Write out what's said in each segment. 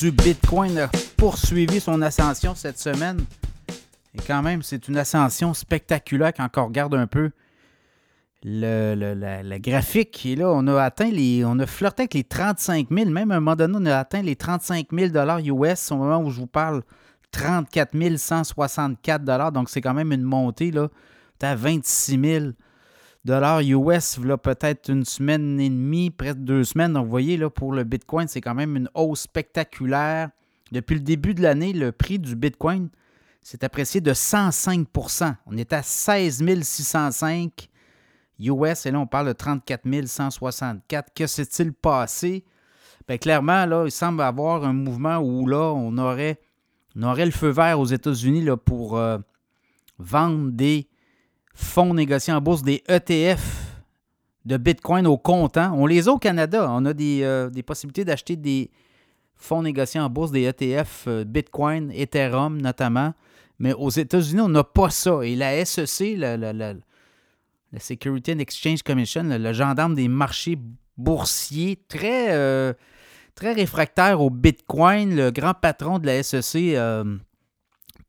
du Bitcoin a poursuivi son ascension cette semaine. Et quand même, c'est une ascension spectaculaire quand on regarde un peu le, la, graphique. Et là, on a atteint les. On a flirté avec les 35 000. Même à un moment donné, on a atteint les 35 000 US au moment où je vous parle. 34 164 Donc, c'est quand même une montée. là. À 26 000 US, là, peut-être une semaine et demie, presque deux semaines. Donc, vous voyez, là, pour le Bitcoin, c'est quand même une hausse spectaculaire. Depuis le début de l'année, le prix du Bitcoin s'est apprécié de 105% On est à 16 605 US et là, on parle de 34 164. Que s'est-il passé? Bien, clairement, là, il semble avoir un mouvement où là, on aurait, on aurait le feu vert aux États-Unis là, pour euh, vendre des fonds négociés en bourse, des ETF de Bitcoin au comptant. On les a au Canada. On a des, euh, possibilités d'acheter des fonds négociés en bourse, des ETF euh, Bitcoin, Ethereum notamment. Mais aux États-Unis, on n'a pas ça. Et la SEC, la, la- la- Security and Exchange Commission, le, gendarme des marchés boursiers, très, euh, très réfractaire au Bitcoin, le grand patron de la SEC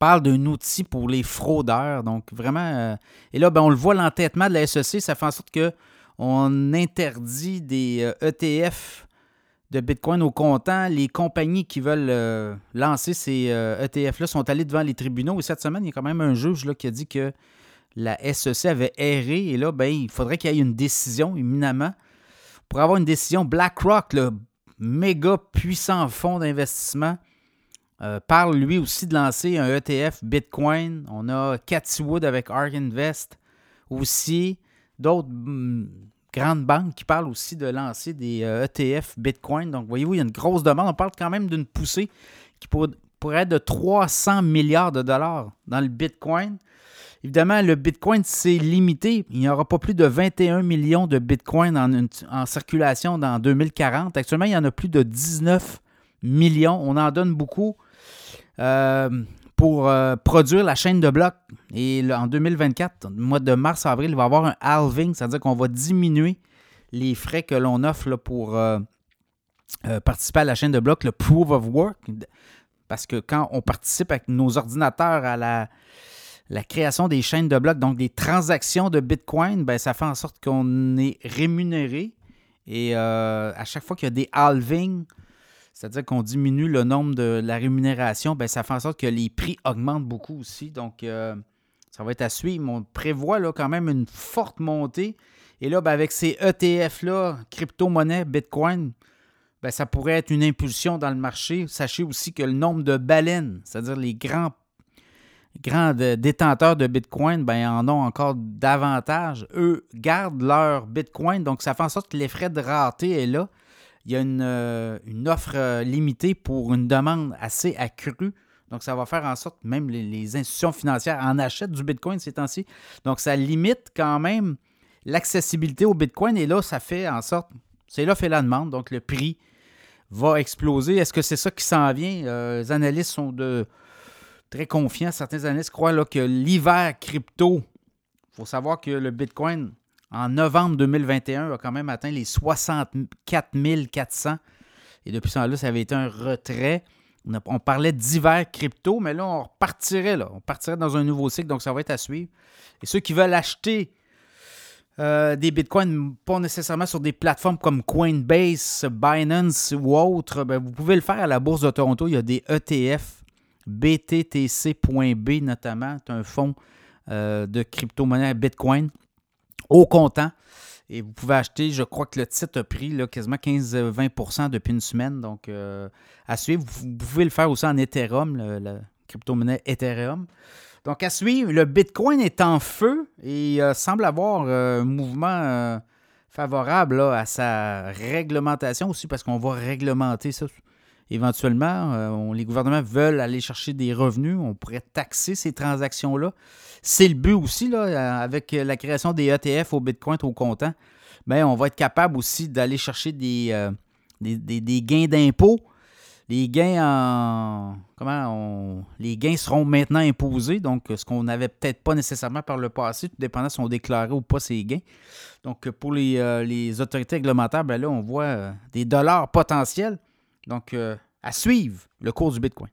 parle d'un outil pour les fraudeurs. Donc, vraiment. euh, et là, ben, on le voit, l'entêtement de la SEC, ça fait en sorte que on interdit des euh, ETF de Bitcoin au comptant. Les compagnies qui veulent euh, lancer ces ETF-là sont allées devant les tribunaux. Et cette semaine, il y a quand même un juge là, qui a dit que la SEC avait erré. Et là, ben, il faudrait qu'il y ait une décision, éminemment. Pour avoir une décision, BlackRock, le méga puissant fonds d'investissement, euh, parle lui aussi de lancer un ETF Bitcoin. On a Cathy Wood avec Ark Invest aussi. D'autres hum, grandes banques qui parlent aussi de lancer des euh, ETF Bitcoin. Donc, voyez-vous, il y a une grosse demande. On parle quand même d'une poussée qui pour- pourrait être de 300 milliards de dollars dans le Bitcoin. Évidemment, le Bitcoin, c'est limité. Il n'y aura pas plus de 21 millions de Bitcoin en, en circulation dans 2040. Actuellement, il y en a plus de 19 millions. On en donne beaucoup pour euh, produire la chaîne de blocs. Et en 2024, le mois de mars-avril, il va y avoir un halving, c'est-à-dire qu'on va diminuer les frais que l'on offre pour euh, euh, participer à la chaîne de blocs, le Proof of Work. Parce que quand on participe avec nos ordinateurs à la, création des chaînes de blocs, donc des transactions de Bitcoin, ben, ça fait en sorte qu'on est rémunéré. Et euh, à chaque fois qu'il y a des halvings, c'est-à-dire qu'on diminue le nombre de la rémunération, ben, ça fait en sorte que les prix augmentent beaucoup aussi. Donc, euh, ça va être à suivre. On prévoit là, quand même une forte montée. Et là, ben, avec ces ETF-là, crypto-monnaie, Bitcoin, ben, ça pourrait être une impulsion dans le marché. Sachez aussi que le nombre de baleines, c'est-à-dire les grands, détenteurs de Bitcoin, en ont encore davantage. Eux gardent leur Bitcoin, donc ça fait en sorte que les frais de rareté est là. Il y a une, euh, offre euh, limitée pour une demande assez accrue. Donc, ça va faire en sorte que même les, les institutions financières en achètent du Bitcoin ces temps-ci. Donc, ça limite quand même l'accessibilité au Bitcoin. Et là, ça fait en sorte, c'est là fait la demande. Donc, le prix va exploser. Est-ce que c'est ça qui s'en vient? Euh, les analystes sont de très confiants. Certains analystes croient là, que l'hiver crypto, il faut savoir que le Bitcoin, en novembre 2021, a quand même atteint les 64 400. Et depuis ce temps-là, ça avait été un retrait. On, parlait d'hiver crypto, mais là, on repartirait. Là. On partirait dans un nouveau cycle, donc ça va être à suivre. Et ceux qui veulent acheter euh, des bitcoins, pas nécessairement sur des plateformes comme Coinbase, Binance ou autres, ben, vous pouvez le faire à la Bourse de Toronto. Il y a des ETF, BTTC.B notamment. C'est un fonds euh, de crypto-monnaie Bitcoin au comptant. Et vous pouvez acheter, je crois que le titre a pris là, quasiment 15-20% depuis une semaine. Donc, euh, à suivre. Vous pouvez le faire aussi en Ethereum, la crypto-monnaie Ethereum. Donc, à suivre, le Bitcoin est en feu et euh, semble avoir euh, un mouvement favorable là, à sa réglementation aussi, parce qu'on va réglementer ça éventuellement. Euh, les gouvernements veulent aller chercher des revenus. On pourrait taxer ces transactions-là. C'est le but aussi, là, euh, avec la création des ETF au Bitcoin au comptant. Ben, on va être capable aussi d'aller chercher des, euh, gains d'impôts. Les gains en. Comment Les gains seront maintenant imposés, donc ce qu'on n'avait peut-être pas nécessairement par le passé, tout dépendant si on déclarait ou pas ces gains. Donc, pour les, autorités réglementaires, ben là, on voit des dollars potentiels. Donc, euh, à suivre le cours du Bitcoin.